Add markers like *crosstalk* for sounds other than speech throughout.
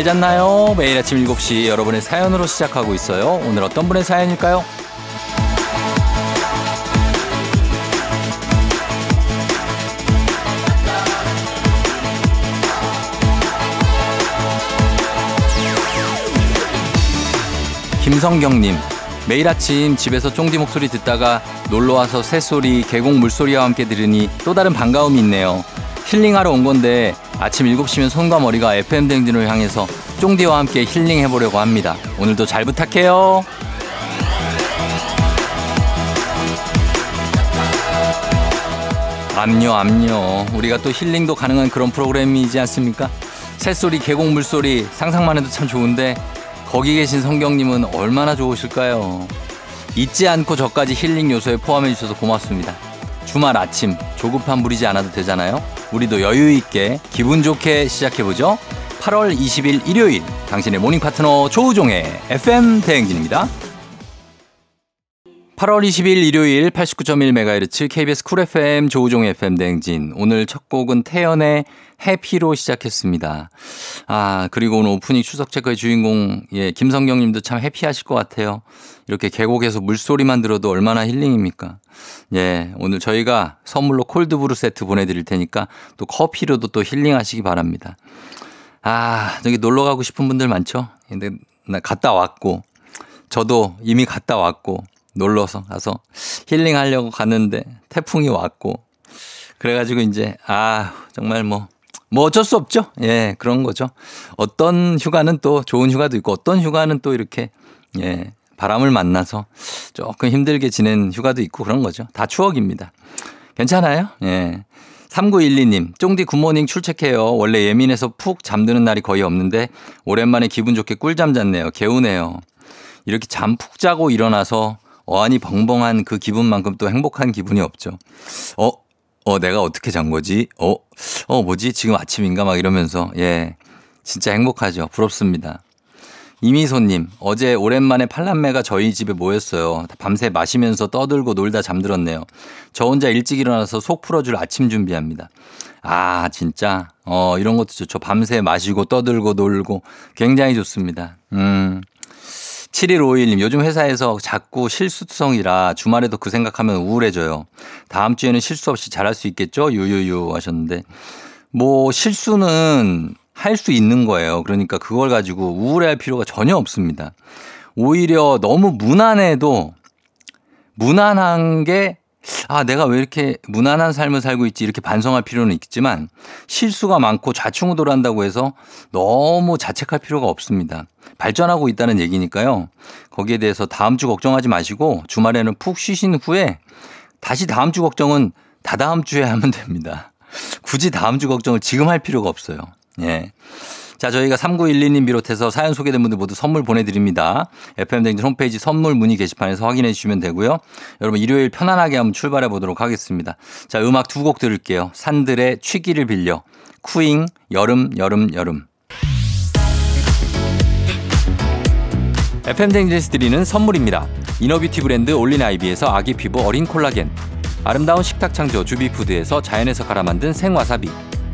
잘 잤나요? 매일 아침 7시 여러분의 사연으로 시작하고 있어요. 오늘 어떤 분의 사연일까요? 김성경님, 매일 아침 집에서 쫑디 목소리 듣다가 놀러와서 새소리, 계곡 물소리와 함께 들으니 또 다른 반가움이 있네요. 힐링하러 온 건데 아침 7시면 손과 머리가 FM 댕진을 향해서 쫑디와 함께 힐링해 보려고 합니다. 오늘도 잘 부탁해요. 암요, 암요. 우리가 또 힐링도 가능한 그런 프로그램이지 않습니까? 새소리, 계곡 물소리 상상만 해도 참 좋은데 거기 계신 성경님은 얼마나 좋으실까요? 잊지 않고 저까지 힐링 요소에 포함해 주셔서 고맙습니다. 주말 아침 조급함 부리지 않아도 되잖아요. 우리도 여유 있게 기분 좋게 시작해 보죠. 8월 20일 일요일 당신의 morning 파트너 조우종의 FM 대행진입니다. 8월 20일 일요일 89.1MHz KBS 쿨 FM 조우종의 FM 대행진 오늘 첫 곡은 태연의 Happy로 시작했습니다. 아, 그리고 오늘 오프닝 출석 체크의 주인공, 예, 김성경 님도 참 happy하실 것 같아요. 이렇게 계곡에서 물소리만 들어도 얼마나 힐링입니까? 예, 오늘 저희가 선물로 콜드브루 세트 보내드릴 테니까 또 커피로도 또 힐링하시기 바랍니다. 아, 저기 놀러 가고 싶은 분들 많죠? 근데 나 갔다 왔고, 저도 이미 갔다 왔고, 놀러서 가서 힐링하려고 갔는데 태풍이 왔고, 그래가지고 이제, 아, 정말 뭐, 뭐 어쩔 수 없죠. 예, 그런 거죠. 어떤 휴가는 또 좋은 휴가도 있고 어떤 휴가는 또 이렇게 예, 바람을 만나서 조금 힘들게 지낸 휴가도 있고 그런 거죠. 다 추억입니다. 괜찮아요? 예. 3912님, 쫑디 굿모닝 출첵해요. 원래 예민해서 푹 잠드는 날이 거의 없는데 오랜만에 기분 좋게 꿀잠 잤네요. 개우네요. 이렇게 잠 푹 자고 일어나서 어안이 벙벙한 그 기분만큼 또 행복한 기분이 없죠. 어, 어, 내가 어떻게 잔 거지? 어, 어, 뭐지? 지금 아침인가? 막 이러면서, 예. 진짜 행복하죠. 부럽습니다. 이미소님, 어제 오랜만에 팔남매가 저희 집에 모였어요. 밤새 마시면서 떠들고 놀다 잠들었네요. 저 혼자 일찍 일어나서 속 풀어줄 아침 준비합니다. 아, 진짜. 어, 이런 것도 좋죠. 밤새 마시고 떠들고 놀고 굉장히 좋습니다. 음. 7151님, 요즘 회사에서 자꾸 실수성이라 주말에도 그 생각하면 우울해져요. 다음 주에는 실수 없이 잘할 수 있겠죠? 유유유 하셨는데. 뭐, 실수는 할 수 있는 거예요. 그러니까 그걸 가지고 우울해할 필요가 전혀 없습니다. 오히려 너무 무난해도 무난한 게 아, 내가 왜 이렇게 무난한 삶을 살고 있지 이렇게 반성할 필요는 있지만 실수가 많고 좌충우돌 한다고 해서 너무 자책할 필요가 없습니다. 발전하고 있다는 얘기니까요. 거기에 대해서 다음 주 걱정하지 마시고 주말에는 푹 쉬신 후에 다시 다음 주 걱정은 다다음 주에 하면 됩니다. *laughs* 굳이 다음 주 걱정을 지금 할 필요가 없어요. 예. 자, 저희가 3912님 비롯해서 사연 소개된 분들 모두 선물 보내드립니다. FM댕진 홈페이지 선물 문의 게시판에서 확인해 주시면 되고요. 여러분 일요일 편안하게 한번 출발해 보도록 하겠습니다. 자, 음악 두 곡 들을게요. 산들의 취기를 빌려, 쿠잉, 여름, 여름, 여름. FM대행진에서 드리는 선물입니다. inner beauty 브랜드 올린 아이비에서 아기 피부 어린 콜라겐. 아름다운 식탁 창조 주비푸드에서 자연에서 갈아 만든 생와사비.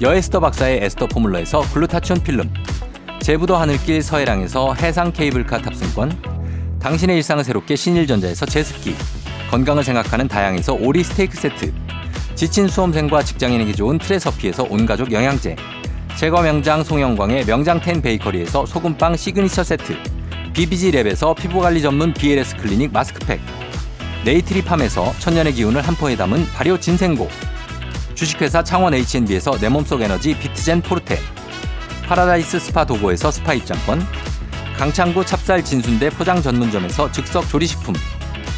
여에스터 박사의 에스터 포뮬러에서 글루타치온 필름, 제부도 하늘길 서해랑에서 해상 케이블카 탑승권, 당신의 일상을 새롭게 신일전자에서 제습기, 건강을 생각하는 다양에서 오리 스테이크 세트, 지친 수험생과 직장인에게 좋은 트레서피에서 온가족 영양제, 제과 명장 송영광의 명장텐 베이커리에서 소금빵 시그니처 세트, BBG랩에서 피부관리 전문 BLS 클리닉 마스크팩, 네이트리 팜에서 천년의 기운을 한 포에 담은 발효 진생고, 주식회사 창원 H&B에서 내 몸속 에너지 비트젠 포르테, 파라다이스 스파 도고에서 스파 입장권, 강창구 찹쌀 진순대 포장 전문점에서 즉석 조리식품,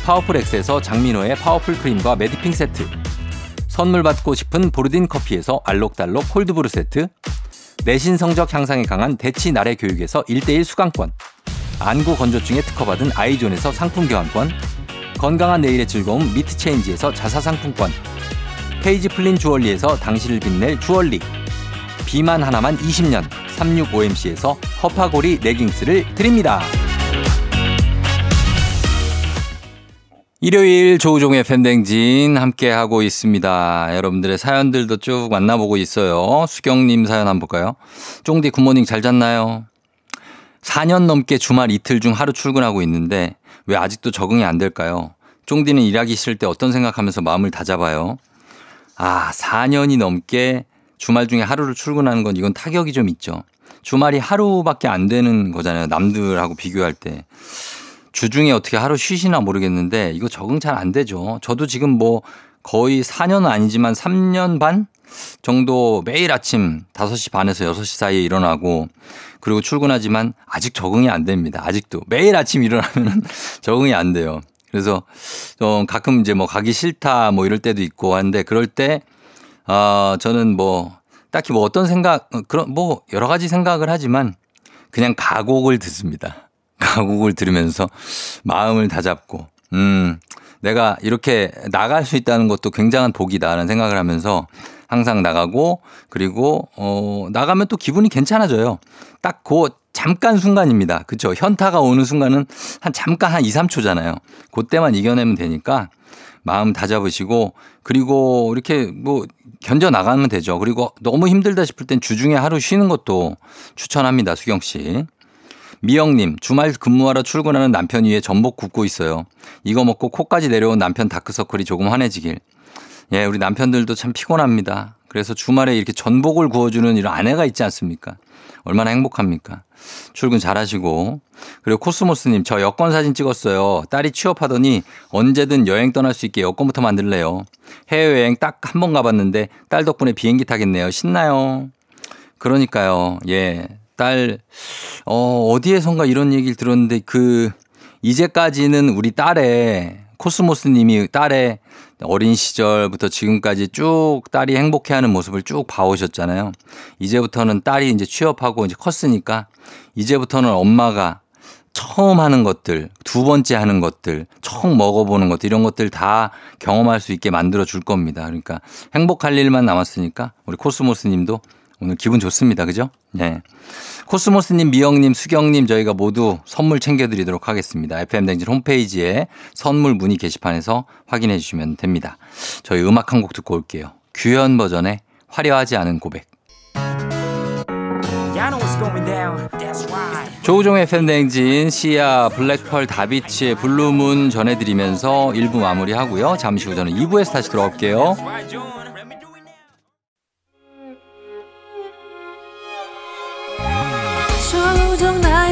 파워풀 엑스에서 장민호의 파워풀 크림과 매디핑 세트, 선물 받고 싶은 보르딘 커피에서 알록달록 cold brew 세트, 내신 성적 향상에 강한 대치 나래 교육에서 1대1 수강권. 안구 건조증에 특허받은 아이존에서 상품 교환권. 건강한 내일의 즐거움 미트체인지에서 자사 상품권. 페이지 플린 주얼리에서 당신을 빛낼 주얼리. 비만 하나만 20년 365MC에서 허파고리 레깅스를 드립니다. 일요일 조우종의 팬댕진 함께하고 있습니다. 여러분들의 사연들도 쭉 만나보고 있어요. 수경님 사연 한번 볼까요? 쫑디 굿모닝 잘 잤나요? 4년 넘게 주말 이틀 중 하루 출근하고 있는데 왜 아직도 적응이 안 될까요? 쫑디는 일하기 싫을 때 어떤 생각하면서 마음을 다잡아요? 아, 4년이 넘게 주말 중에 하루를 출근하는 건 이건 타격이 좀 있죠. 주말이 하루밖에 안 되는 거잖아요. 남들하고 비교할 때. 주중에 어떻게 하루 쉬시나 모르겠는데 이거 적응 잘 안 되죠. 저도 지금 뭐 거의 4년은 아니지만 3년 반 정도 매일 아침 5시 반에서 6시 사이에 일어나고 그리고 출근하지만 아직 적응이 안 됩니다. 아직도 매일 아침 일어나면 *laughs* 적응이 안 돼요. 그래서 좀 가끔 이제 뭐 가기 싫다 뭐 이럴 때도 있고 하는데 그럴 때, 어, 저는 뭐 딱히 뭐 어떤 생각, 그런 뭐 여러 가지 생각을 하지만 그냥 가곡을 듣습니다. *laughs* 가곡을 들으면서 마음을 다잡고, 음, 내가 이렇게 나갈 수 있다는 것도 굉장한 복이다라는 생각을 하면서 항상 나가고 그리고 어 나가면 또 기분이 괜찮아져요. 딱 그 잠깐 순간입니다. 그렇죠? 현타가 오는 순간은 한 잠깐 한 2, 3초잖아요. 그때만 이겨내면 되니까 마음 다잡으시고 그리고 이렇게 뭐 견뎌 나가면 되죠. 그리고 너무 힘들다 싶을 땐 주중에 하루 쉬는 것도 추천합니다. 수경 씨. 미영님, 주말 근무하러 출근하는 남편 위에 전복 굽고 있어요. 이거 먹고 코까지 내려온 남편 다크서클이 조금 환해지길. 예, 우리 남편들도 참 피곤합니다. 그래서 주말에 이렇게 전복을 구워주는 이런 아내가 있지 않습니까? 얼마나 행복합니까? 출근 잘 하시고. 그리고 코스모스님, 저 여권 사진 찍었어요. 딸이 취업하더니 언제든 여행 떠날 수 있게 여권부터 만들래요. 해외여행 딱 한 번 가봤는데 딸 덕분에 비행기 타겠네요. 신나요. 그러니까요. 예. 딸, 어, 어디에선가 이런 얘기를 들었는데 그, 이제까지는 우리 딸의, 코스모스 님이 딸의 어린 시절부터 지금까지 쭉 딸이 행복해 하는 모습을 쭉 봐오셨잖아요. 이제부터는 딸이 이제 취업하고 이제 컸으니까 이제부터는 엄마가 처음 하는 것들, 두 번째 하는 것들, 처음 먹어보는 것들, 이런 것들 다 경험할 수 있게 만들어 줄 겁니다. 그러니까 행복할 일만 남았으니까 우리 코스모스 님도 오늘 기분 좋습니다. 그죠? 네. 코스모스님, 미영님, 수경님 저희가 모두 선물 챙겨드리도록 하겠습니다. FM댕진 홈페이지에 선물 문의 게시판에서 확인해 주시면 됩니다. 저희 음악 한 곡 듣고 올게요. 규현 버전의 화려하지 않은 고백. 조우종의 FM댕진 시아 블랙펄 다비치의 블루문 전해드리면서 1부 마무리하고요. 잠시 후 저는 2부에서 다시 돌아올게요.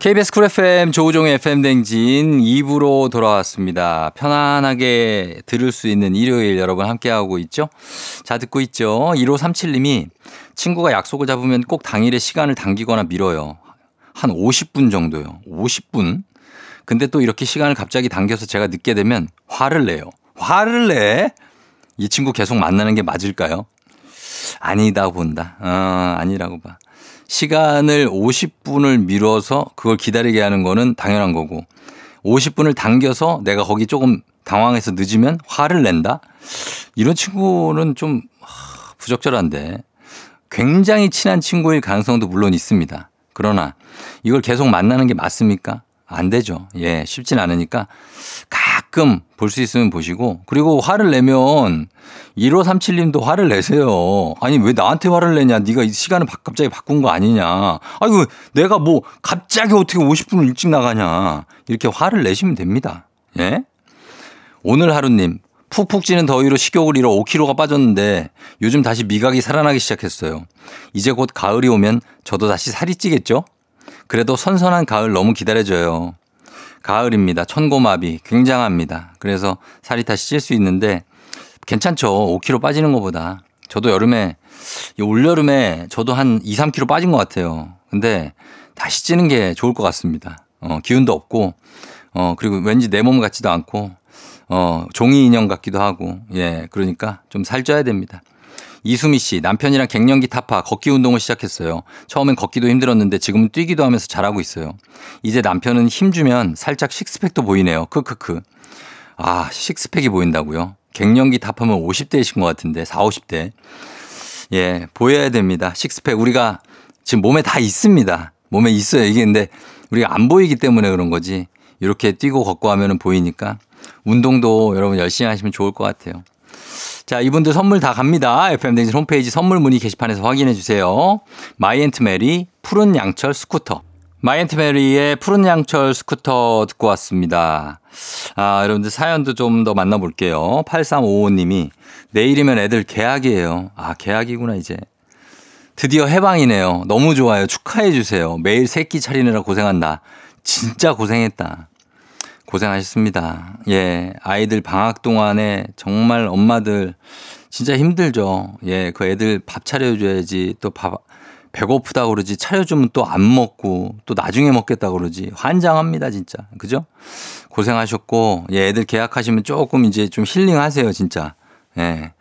KBS 쿨 FM 조우종의 FM 댕진 2부로 돌아왔습니다. 편안하게 들을 수 있는 일요일 여러분 함께하고 있죠? 자, 듣고 있죠? 1537님이 친구가 약속을 잡으면 꼭 당일에 시간을 당기거나 미뤄요. 한 50분 정도요. 50분? 근데 또 이렇게 시간을 갑자기 당겨서 제가 늦게 되면 화를 내요. 화를 내? 이 친구 계속 만나는 게 맞을까요? 아니다 본다. 어, 아니라고 봐. 시간을 50분을 미뤄서 그걸 기다리게 하는 거는 당연한 거고 50분을 당겨서 내가 거기 조금 당황해서 늦으면 화를 낸다? 이런 친구는 좀 부적절한데 굉장히 친한 친구일 가능성도 물론 있습니다. 그러나 이걸 계속 만나는 게 맞습니까? 안 되죠. 예, 쉽진 않으니까 가끔 볼 수 있으면 보시고 그리고 화를 내면 1537님도 화를 내세요. 아니 왜 나한테 화를 내냐? 네가 이 시간을 갑자기 바꾼 거 아니냐? 아이고 내가 뭐 갑자기 어떻게 50분을 일찍 나가냐? 이렇게 화를 내시면 됩니다. 예? 오늘 하루님 푹푹 찌는 더위로 식욕을 잃어 5kg가 빠졌는데 요즘 다시 미각이 살아나기 시작했어요. 이제 곧 가을이 오면 저도 다시 살이 찌겠죠? 그래도 선선한 가을 너무 기다려져요. 가을입니다. 천고마비 굉장합니다. 그래서 살이 다시 찔수 있는데 괜찮죠. 5kg 빠지는 것보다. 저도 여름에, 올여름에 저도 한 2, 3kg 빠진 것 같아요. 근데 다시 찌는 게 좋을 것 같습니다. 어, 기운도 없고, 어, 그리고 왠지 내 몸 같지도 않고, 어, 종이 인형 같기도 하고, 예, 그러니까 좀 살쪄야 됩니다. 이수미 씨, 남편이랑 갱년기 타파, 걷기 운동을 시작했어요. 처음엔 걷기도 힘들었는데 지금은 뛰기도 하면서 잘하고 있어요. 이제 남편은 힘주면 살짝 식스팩도 보이네요. 크크크. 아, 식스팩이 보인다고요? 갱년기 타파면 50대이신 것 같은데, 4, 50대. 예, 보여야 됩니다. 식스팩. 우리가 지금 몸에 다 있습니다. 몸에 있어요. 이게 근데 우리가 안 보이기 때문에 그런 거지. 이렇게 뛰고 걷고 하면은 보이니까 운동도 여러분 열심히 하시면 좋을 것 같아요. 자, 이분들 선물 다 갑니다. FM댕진 홈페이지 선물 문의 게시판에서 확인해 주세요. 마이앤트메리 푸른 양철 스쿠터. 마이앤트메리의 푸른 양철 스쿠터 듣고 왔습니다. 아, 여러분들 사연도 좀 더 만나볼게요. 8355님이 내일이면 애들 개학이에요. 아, 개학이구나, 이제. 드디어 해방이네요. 너무 좋아요. 축하해 주세요. 매일 새끼 차리느라 고생한다. 진짜 고생했다. 고생하셨습니다. 예. 아이들 방학 동안에 정말 엄마들 진짜 힘들죠. 예. 그 애들 밥 차려줘야지 또 밥, 배고프다 그러지 차려주면 또 안 먹고 또 나중에 먹겠다 그러지 환장합니다 진짜 그죠 고생하셨고 예 애들 계약하시면 조금 이제 좀 힐링하세요 진짜 예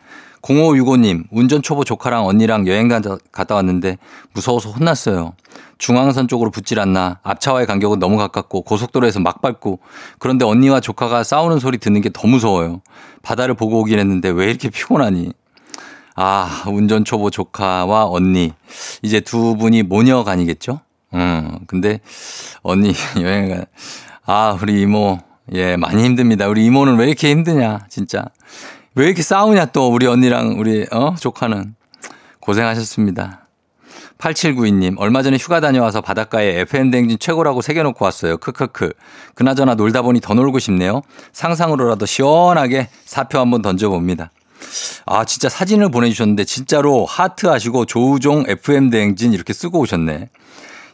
0565님 운전 초보 조카랑 언니랑 여행 갔다 왔는데 무서워서 혼났어요 중앙선 쪽으로 붙질 않나 앞차와의 간격은 너무 가깝고 고속도로에서 막 밟고 그런데 언니와 조카가 싸우는 소리 듣는 게 더 무서워요 바다를 보고 오긴 했는데 왜 이렇게 피곤하니 아, 운전 초보 조카와 언니. 이제 두 분이 모녀간이겠죠? 음, 근데 언니 *laughs* 여행을, 아, 우리 이모, 예, 많이 힘듭니다. 우리 이모는 왜 이렇게 힘드냐, 진짜. 왜 이렇게 싸우냐, 또, 우리 언니랑 우리, 어, 조카는. 고생하셨습니다. 8792님, 얼마 전에 휴가 다녀와서 바닷가에 FM댕진 최고라고 새겨놓고 왔어요. 크크크. 그나저나 놀다 보니 더 놀고 싶네요. 상상으로라도 시원하게 사표 한번 던져봅니다. 아, 진짜 사진을 보내주셨는데 진짜로 하트 하시고 조우종 FM 대행진 이렇게 쓰고 오셨네.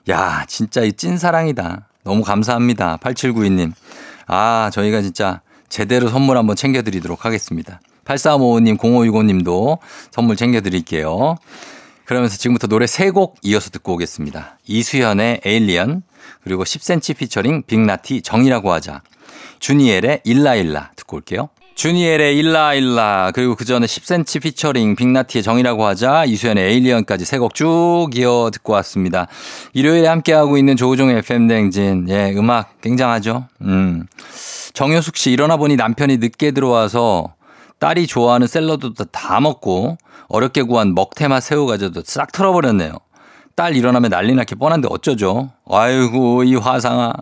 야, 진짜 이 찐사랑이다. 너무 감사합니다. 8792님. 아, 저희가 진짜 제대로 선물 한번 챙겨드리도록 하겠습니다. 8355님, 0565님도 선물 챙겨드릴게요. 그러면서 지금부터 노래 세 곡 이어서 듣고 오겠습니다. 이수현의 에일리언, 그리고 10cm 피처링 빅나티 정이라고 하자. 주니엘의 일라일라 듣고 올게요. 주니엘의 일라일라 그리고 그 전에 10cm 피처링 빅나티의 정이라고 하자 이수연의 에일리언까지 세 곡 쭉 이어 듣고 왔습니다. 일요일에 함께하고 있는 조우종의 FM 댕진 예 음악 굉장하죠. 음 정효숙 씨 일어나 보니 남편이 늦게 들어와서 딸이 좋아하는 샐러드도 다 먹고 어렵게 구한 먹태맛 새우과자도 싹 털어버렸네요. 딸 일어나면 난리 나게 뻔한데 어쩌죠? 아이고 이 화상아.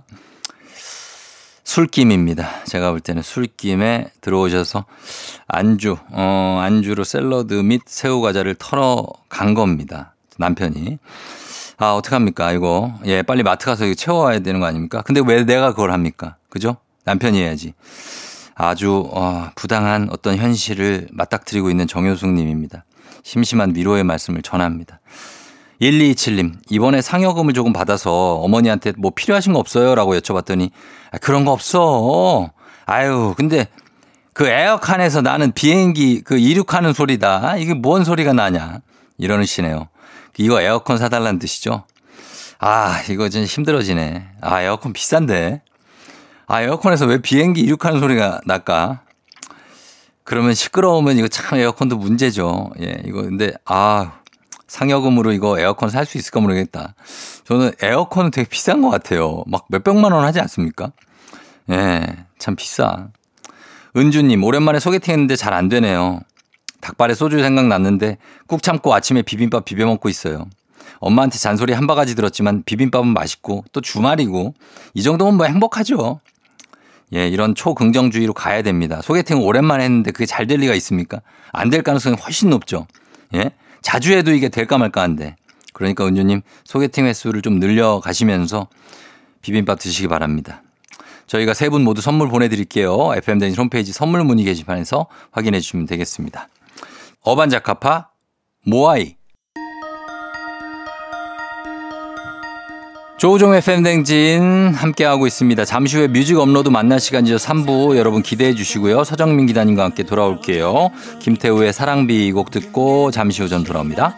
술김입니다. 제가 볼 때는 술김에 들어오셔서 안주, 어, 안주로 샐러드 및 새우 과자를 털어 간 겁니다. 남편이. 아, 어떡합니까, 이거. 예, 빨리 마트 가서 이거 채워와야 되는 거 아닙니까? 근데 왜 내가 그걸 합니까? 그죠? 남편이 해야지. 아주, 어, 부당한 어떤 현실을 맞닥뜨리고 있는 정효숙 님입니다. 심심한 위로의 말씀을 전합니다. 1227님, 이번에 상여금을 조금 받아서 어머니한테 뭐 필요하신 거 없어요? 라고 여쭤봤더니, 아, 그런 거 없어. 아유, 근데 그 에어컨에서 나는 비행기 그 이륙하는 소리다. 이게 뭔 소리가 나냐. 이러시네요. 이거 에어컨 사달라는 뜻이죠? 아, 이거 좀 힘들어지네. 아, 에어컨 비싼데. 아, 에어컨에서 왜 비행기 이륙하는 소리가 날까? 그러면 시끄러우면 이거 참 에어컨도 문제죠. 예, 이거 근데, 아, 상여금으로 이거 에어컨 살 수 있을까 모르겠다. 저는 에어컨은 되게 비싼 것 같아요. 막 몇백만 원 하지 않습니까? 예, 참 비싸. 은주님, 오랜만에 소개팅 했는데 잘 안 되네요. 닭발에 소주 생각났는데 꾹 참고 아침에 비빔밥 비벼 먹고 있어요. 엄마한테 잔소리 한 바가지 들었지만 비빔밥은 맛있고 또 주말이고 이 정도면 뭐 행복하죠. 예, 이런 초긍정주의로 가야 됩니다. 소개팅 오랜만에 했는데 그게 잘 될 리가 있습니까? 안 될 가능성이 훨씬 높죠. 예? 자주 해도 이게 될까 말까 한데. 그러니까 은주님 소개팅 횟수를 좀 늘려가시면서 비빔밥 드시기 바랍니다. 저희가 세 분 모두 선물 보내드릴게요. FM대진 홈페이지 선물 문의 게시판에서 확인해 주시면 되겠습니다. 어반자카파 모아이 조우종 FM 댕진 함께하고 있습니다. 잠시 후에 뮤직 업로드 만날 시간이죠. 3부 여러분 기대해 주시고요. 서정민 기자님과 함께 돌아올게요. 김태우의 사랑비 곡 듣고 잠시 후 전 돌아옵니다.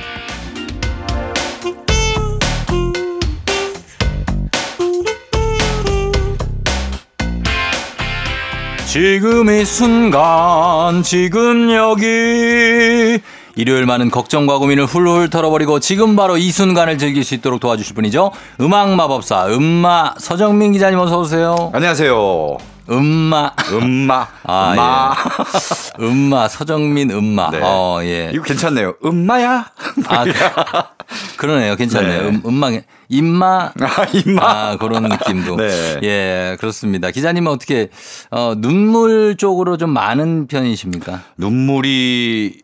지금 이 순간 지금 여기 일요일 많은 걱정과 고민을 훌훌 털어버리고 지금 바로 이 순간을 즐길 수 있도록 도와주실 분이죠. 음악 마법사 음마 서정민 기자님 어서 오세요. 안녕하세요. 음마 음마. *laughs* 아, 음마. 예. *laughs* 음마 서정민 음마. 네. 어 예. 이거 괜찮네요. 음마야. 아 *laughs* 그러네요. 괜찮네요. 네. 음, 음마 임마 아, 임마. 아 그런 느낌도. *laughs* 네. 예 그렇습니다. 기자님은 어떻게 어, 눈물 쪽으로 좀 많은 편이십니까? 눈물이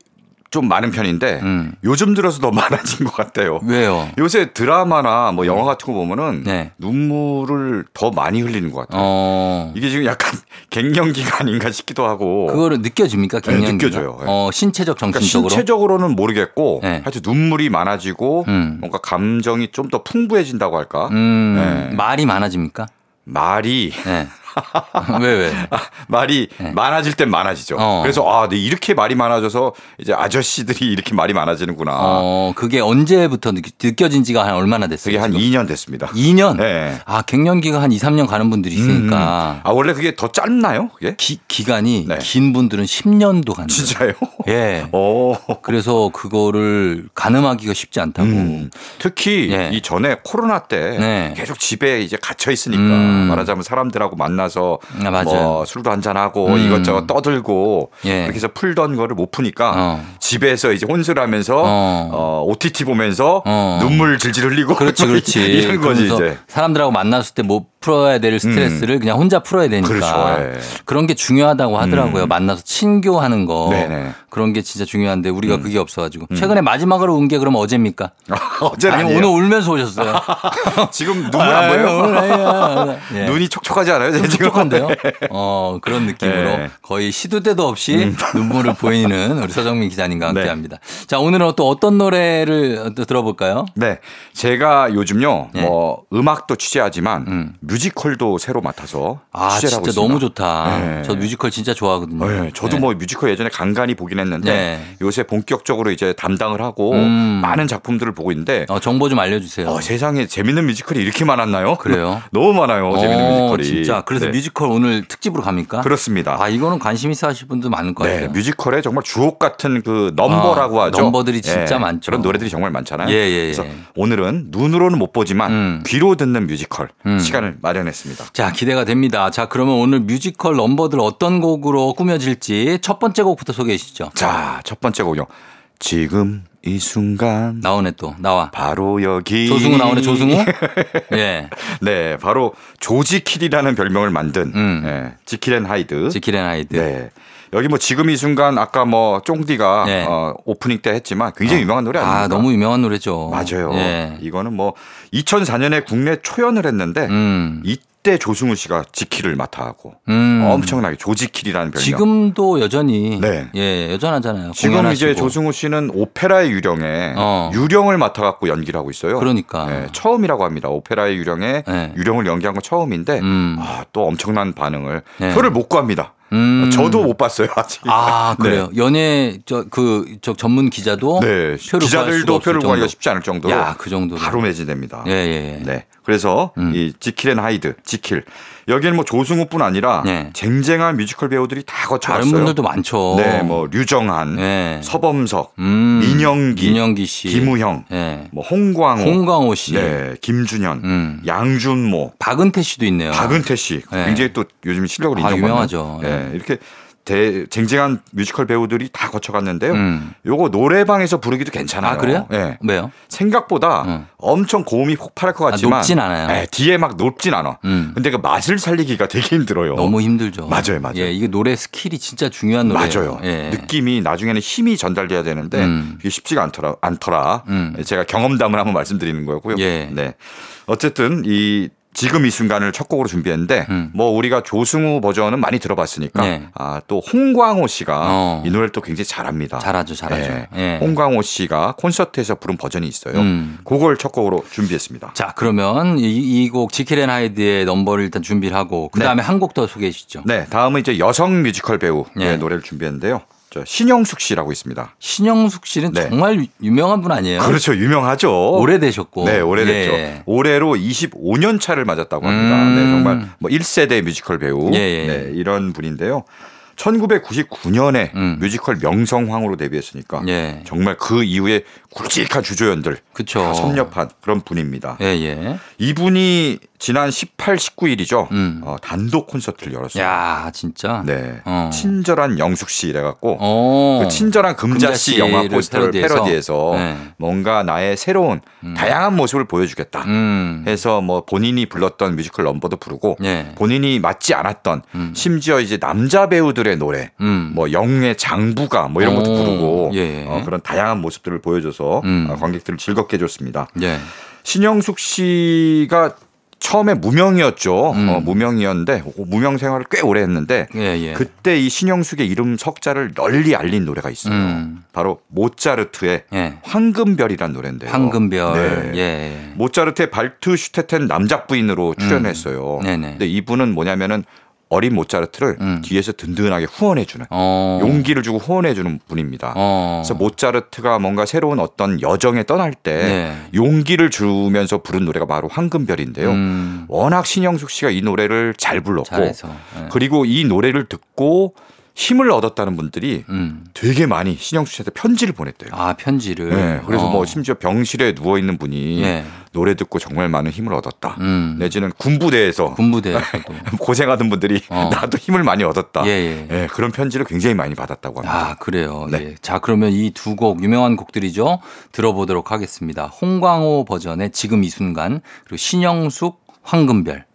좀 많은 편인데 음. 요즘 들어서 더 *laughs* 많아진 것 같아요. 왜요? 요새 드라마나 뭐 영화 같은 거 보면은 네. 눈물을 더 많이 흘리는 것 같아요. 어 이게 지금 약간 *laughs* 갱년기가 아닌가 싶기도 하고. 그거를 느껴집니까? 네, 갱년기가? 느껴져요. 네. 어 신체적 그러니까 정신적으로. 신체적으로는 모르겠고 네. 하여튼 눈물이 많아지고 음. 뭔가 감정이 좀 더 풍부해진다고 할까? 음 네. 말이 많아집니까? 말이 네. *laughs* *laughs* 왜 왜? 아, 말이 네. 많아질 땐 많아지죠. 어. 그래서 아, 네, 이렇게 말이 많아져서 이제 아저씨들이 이렇게 말이 많아지는구나. 어 그게 언제부터 느껴, 느껴진 지가 한 얼마나 됐어요? 그게 한 지금? 2년 됐습니다. 2년? 네. 아, 갱년기가 한 2, 3년 가는 분들이 있으니까. 아 원래 그게 더 짧나요? 그게? 기, 기간이 네. 긴 분들은 10년도 간대요. 진짜요? 예. 오. 그래서 그거를 가늠하기가 쉽지 않다고. 음, 특히 예. 이 전에 코로나 때 네. 계속 집에 이제 갇혀 있으니까 음. 말하자면 사람들하고 만나 서 아. 뭐 술도 한잔 하고 음. 이것저것 떠들고 예. 그렇게 해서 풀던 거를 못 푸니까 어. 집에서 이제 혼술하면서 어. 어. OTT 보면서 어. 눈물 질질 흘리고 그렇지, 그렇지. *laughs* 이런 거지 이제. 음. 사람들하고 만났을 때못 풀어야 될 스트레스를 그냥 혼자 풀어야 되니까. 그렇죠. 예. 그런 게 중요하다고 하더라고요. 음. 만나서 친교하는 거. 네네. 음. 그런 게 진짜 중요한데 우리가 그게 없어가지고. 최근에 마지막으로 운 게 그럼 어제입니까? *laughs* 어제는 아니. 오늘 울면서 오셨어요. *laughs* 지금 눈물 안 보여요? 예. *laughs* 눈이 촉촉하지 않아요? 촉촉한데요? 어, 그런 느낌으로 네. 거의 시도 때도 없이 눈물을 보이는 우리 서정민 기자님과 함께 네. 합니다. 자, 오늘은 또 어떤 노래를 또 들어볼까요? 네. 제가 요즘요, 예. 뭐, 음악도 취재하지만, 음. 뮤지컬도 새로 맡아서 아, 취재를 하고 있습니다. 너무 좋다. 네. 저 뮤지컬 진짜 좋아하거든요. 네, 저도 네. 뭐 뮤지컬 예전에 간간히 보긴 했는데 네. 요새 본격적으로 이제 담당을 하고 음. 많은 작품들을 보고 있는데 어, 정보 좀 알려주세요. 어, 세상에 재밌는 뮤지컬이 이렇게 많았나요? 그래요? *laughs* 너무 많아요. 재밌는 어, 뮤지컬이. 진짜. 그래서 네. 뮤지컬 오늘 특집으로 갑니까? 그렇습니다. 아, 이거는 관심 있어 하실 분도 많을 것 네, 같아요. 뮤지컬에 정말 주옥 같은 그 넘버라고 아, 하죠. 넘버들이 진짜 많죠. 그런 노래들이 정말 많잖아요. 예, 예, 예. 그래서 오늘은 눈으로는 못 보지만 음. 귀로 듣는 뮤지컬 음. 시간을 마련했습니다. 자, 기대가 됩니다. 자, 그러면 오늘 뮤지컬 넘버들 어떤 곡으로 꾸며질지 첫 번째 곡부터 소개해 주시죠. 자, 첫 번째 곡이요. 지금 이 순간 나오네 또. 나와. 바로 여기 조승우 나오네, 조승우? *laughs* 예. 네, 바로 조지킬이라는 별명을 만든 음. 예, 지킬앤 하이드. 지킬앤 하이드. 네. 여기 뭐 지금 이 순간 아까 뭐 쫑디가 네. 어, 오프닝 때 했지만 굉장히 유명한 노래 아닙니까? 아, 너무 유명한 노래죠. 맞아요. 예. 이거는 뭐 2004년에 국내 초연을 했는데 음. 이때 조승우 씨가 지킬을 맡아 하고 음. 엄청나게 조지킬이라는 별명. 지금도 여전히 네. 예, 여전하잖아요. 지금 공연하시고. 이제 조승우 씨는 오페라의 유령에 어. 유령을 맡아 갖고 연기를 하고 있어요. 그러니까. 네, 처음이라고 합니다. 오페라의 유령에 네. 유령을 연기한 건 처음인데 음. 아, 또 엄청난 반응을 네. 표를 못 구합니다. 음. 저도 못 봤어요 아직. 아, *laughs* 네. 그래요. 연예 저그 저 전문 기자도 네, 표를 기자들도 표를 구하기가 정도. 쉽지 않을 정도로 야, 그 정도로. 바로 매진됩니다. 예, 예. 예. 네. 그래서 음. 이 지킬 앤 하이드, 지킬 여기는 뭐 조승우뿐 아니라 네. 쟁쟁한 뮤지컬 배우들이 다 거쳐갔어요. 다른 분들도 많죠. 네, 뭐 류정한, 네. 서범석, 음, 민영기, 민영기 씨. 김우형, 예. 뭐 홍광호, 홍광호 씨. 네, 김준현, 음. 양준모, 박은태 씨도 있네요. 박은태 씨 네. 굉장히 또 요즘 실력을 아, 인정받는 유명하죠. 네, 이렇게 대, 쟁쟁한 뮤지컬 배우들이 다 거쳐갔는데요. 음. 요거 노래방에서 부르기도 괜찮아요. 아, 그래요? 네. 왜요? 생각보다 음. 엄청 고음이 폭발할 것 같지만 높진 않아요. 네, 뒤에 막 높진 않아. 음. 근데 그 맛을 살리기가 되게 힘들어요. 너무 힘들죠. 맞아요, 맞아요. 예, 이게 노래 스킬이 진짜 중요한 노래예요. 맞아요. 예. 느낌이 나중에는 힘이 전달돼야 되는데 음. 그게 쉽지가 않더라. 않더라. 음. 제가 경험담을 한번 말씀드리는 거고요. 예. 네. 어쨌든 이 지금 이 순간을 첫 곡으로 준비했는데 음. 뭐 우리가 조승우 버전은 많이 들어봤으니까 네. 아, 또 홍광호 씨가 어. 이 노래를 또 굉장히 잘합니다. 잘하죠, 잘하죠. 예. 예. 홍광호 씨가 콘서트에서 부른 버전이 있어요. 음. 그걸 첫 곡으로 준비했습니다. 자, 그러면 이곡 지킬 앤 하이드의 넘버를 일단 준비를 하고 그 다음에 한 곡 더 소개해 주시죠. 네, 다음은 이제 여성 뮤지컬 배우의 예. 노래를 준비했는데요. 저 신영숙 씨라고 있습니다. 신영숙 씨는 네. 정말 유- 유명한 분 아니에요? 그렇죠. 유명하죠. 오래되셨고. 네, 오래됐죠. 예. 올해로 25년 차를 맞았다고 합니다. 음. 네, 정말 뭐 1세대 뮤지컬 배우 예, 예. 네, 이런 분인데요. 1999년에 음. 뮤지컬 명성황후로 데뷔했으니까 예. 정말 그 이후에 굵직한 주조연들 그쵸. 다 섭렵한 그런 분입니다. 예, 예. 이분이 지난 18, 19일이죠. 음. 어, 단독 콘서트를 열었어요. 야, 진짜. 네. 어. 친절한 영숙 씨 이래갖고 어. 그 친절한 금자씨 금자씨를 영화 포스터를 패러디해서? 패러디해서 네. 뭔가 나의 새로운 다양한 모습을 보여주겠다. 음. 해서 뭐 본인이 불렀던 뮤지컬 넘버도 부르고 예. 본인이 맞지 않았던 음. 심지어 이제 남자 배우들의 노래 음. 뭐 영의 장부가 뭐 이런 것도 오, 부르고 예. 어, 그런 다양한 모습들을 보여줘서 음. 어, 관객들을 즐겁게 해줬습니다. 예. 신영숙 씨가 처음에 무명이었죠. 음. 어, 무명이었는데 어, 무명 생활을 꽤 오래 했는데 예, 예. 그때 이 신영숙의 이름 석자를 널리 알린 노래가 있어요. 음. 바로 모차르트의 예. 황금별이란 노래인데요. 황금별. 네. 예. 모차르트의 발트 슈테텐 남작 부인으로 출연했어요. 음. 네네. 근데 이분은 뭐냐면은 어린 모차르트를 음. 뒤에서 든든하게 후원해주는 어. 용기를 주고 후원해주는 분입니다. 어. 그래서 모차르트가 뭔가 새로운 어떤 여정에 떠날 때 네. 용기를 주면서 부른 노래가 바로 황금별인데요. 음. 워낙 신영숙 씨가 이 노래를 잘 불렀고. 예. 그리고 이 노래를 듣고 힘을 얻었다는 분들이 음. 되게 많이 신영숙 씨한테 편지를 보냈대요. 아, 편지를. 네, 그래서 어. 뭐 심지어 병실에 누워 있는 분이 예. 노래 듣고 정말 많은 힘을 얻었다. 음. 내지는 군부대에서 군부대에서도. *laughs* 고생하던 분들이 어. *laughs* 나도 힘을 많이 얻었다. 예, 예. 예, 그런 편지를 굉장히 많이 받았다고 합니다. 아, 그래요. 네. 예. 자, 그러면 이 두 곡 유명한 곡들이죠. 들어보도록 하겠습니다. 홍광호 버전의 지금 이 순간, 그리고 신영숙 황금별.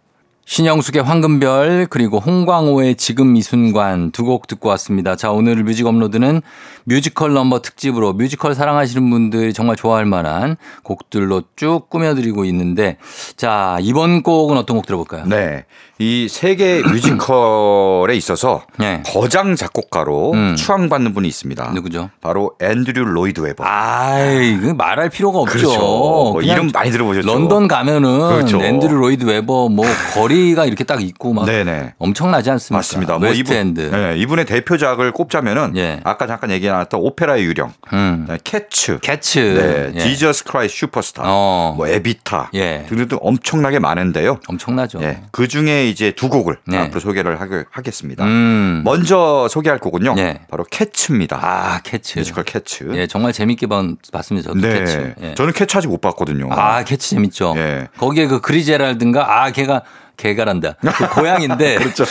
신영숙의 황금별 그리고 홍광호의 지금 이 순간 두 곡 듣고 왔습니다. 자 오늘 뮤직 업로드는 뮤지컬 넘버 특집으로 뮤지컬 사랑하시는 분들이 정말 좋아할 만한 곡들로 쭉 꾸며드리고 있는데 자 이번 곡은 어떤 곡 들어볼까요? 네. 이 세계 *clears throat* 뮤지컬에 있어서 네. 거장 작곡가로 음. 추앙받는 분이 있습니다. 누구죠? 바로 앤드류 로이드 웨버. 아이 그 말할 필요가 없죠. 그렇죠. 뭐 이름 많이 들어보셨죠? 런던 가면은 그렇죠. 앤드류 로이드 웨버 뭐 거리 가 이렇게 딱 있고 막 네네. 엄청나지 않습니까? 맞습니다. 뭐 웨스트엔드. 이분, 네, 이분의 대표작을 꼽자면은 예. 아까 잠깐 얘기 나왔던 오페라의 유령, 음. 네, 캐츠, 캐츠. 네, 예. 지저스 크라이스트 슈퍼스타, 어. 뭐 에비타 예. 등등 엄청나게 많은데요. 엄청나죠. 예, 그 중에 이제 두 곡을 네. 앞으로 소개를 하겠습니다. 음. 먼저 소개할 곡은요. 예. 바로 캐츠입니다. 아, 캐츠. 뮤지컬 캐츠. 예, 정말 재밌게 본- 봤습니다. 저도 네. 캐츠. 예. 저는 캐츠 아직 못 봤거든요. 아, 캐츠 재밌죠. 예. 거기에 그 그리자벨라든가 아, 걔가 개가란다. 그 고양인데 *laughs* 그렇죠.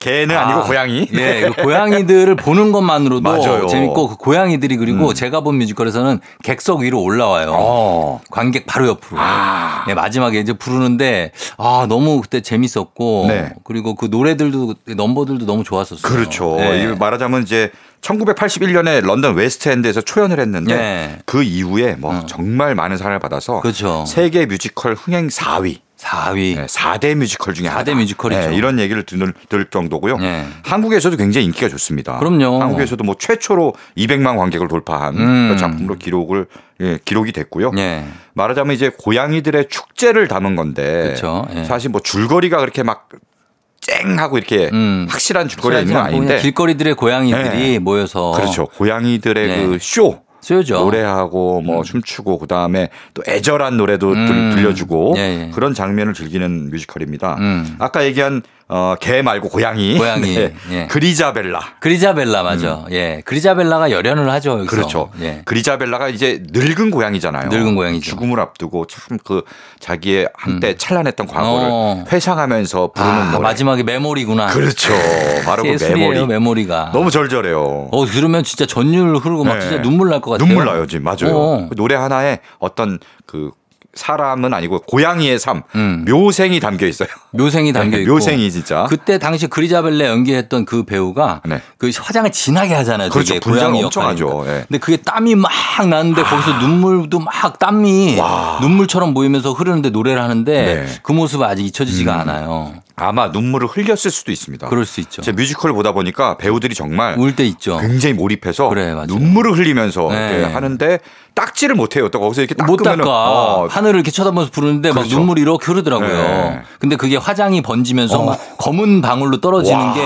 개는 아 니고 고양이. 예, 그 고양이들을 보는 것만으로도 맞아요. 재밌고 그 고양이들이 그리고 제가 본 뮤지컬에서는 객석 위로 올라와요. 어. 관객 바로 옆으로. 아. 네, 마지막에 이제 부르는데 아 너무 그때 재밌었고 네. 그리고 그 노래들도 넘버들도 너무 좋았었어요. 그렇죠. 네. 이거 말하자면 이제 1981년에 런던 웨스트엔드에서 초연을 했는데 네. 그 이후에 뭐 어. 정말 많은 사랑을 받아서 그렇죠. 세계 뮤지컬 흥행 4위. 4위. 네, 4대 뮤지컬 중에 4대 하나. 뮤지컬이죠. 네, 이런 얘기를 들, 들 정도고요. 네. 한국에서도 굉장히 인기가 좋습니다. 그럼요. 한국에서도 뭐 최초로 200만 관객을 돌파한 음. 그런 작품으로 기록을 예, 기록이 됐고요. 예. 말하자면 이제 고양이들의 축제를 담은 건데 그렇죠. 예. 사실 뭐 줄거리가 그렇게 막땡 하고 이렇게 음. 확실한 줄거리가 있는 건 아닌데 길거리들의 고양이들이 네. 모여서 그렇죠. 고양이들의 네. 그 쇼. 쓰여죠. 노래하고 뭐 춤추고 그다음에 또 애절한 노래도 들- 음. 들려주고 예, 예. 그런 장면을 즐기는 뮤지컬입니다. 음. 아까 얘기한 어, 개 말고 고양이, 고양이, *laughs* 네. 예. 그리자벨라. 그리자벨라 맞아. 예. 그리자벨라가 열연을 하죠. 여기서. 음. 그렇죠. 예. 그리자벨라가 이제 늙은 고양이잖아요. 늙은 고양이죠. 죽음을 앞두고 참 그 자기의 한때 찬란했던 과거를 어. 회상하면서 부르는 아, 노래. 마지막에 메모리구나. 그렇죠. *laughs* 바로 그 메모리. 메모리가. 너무 절절해요. 어, 들으면 진짜 전율 흐르고 막 네. 진짜 눈물 날 것 같아요. 눈물 나요, 지금 맞아요. 어. 그 노래 하나에 어떤 그 사람은 아니고 고양이의 삶, 음. 묘생이 담겨 있어요. 묘생이 담겨 네, 있고. 묘생이 진짜. 그때 당시 그리자벨레 연기했던 그 배우가 네. 그 화장을 진하게 하잖아요. 그렇죠. 고양이 엄청 역할이니까. 하죠. 예. 근데 그게 땀이 막 나는데 거기서 눈물도 막 땀이 와. 눈물처럼 보이면서 흐르는데 노래를 하는데 네. 음. 그 모습은 아직 잊혀지지가 않아요. 아마 눈물을 흘렸을 수도 있습니다. 그럴 수 있죠. 제 뮤지컬을 보다 보니까 배우들이 정말 울 때 있죠. 굉장히 몰입해서 그래. 눈물을 흘리면서 네. 하는데 닦지를 못해요. 또 거기서 이렇게 못 닦아. 어, 하늘을 이렇게 쳐다보면서 부르는데 막 그렇죠. 눈물이 이렇게 흐르더라고요. 네. 근데 그게 화장이 번지면서 어. 막 검은 방울로 떨어지는 와. 게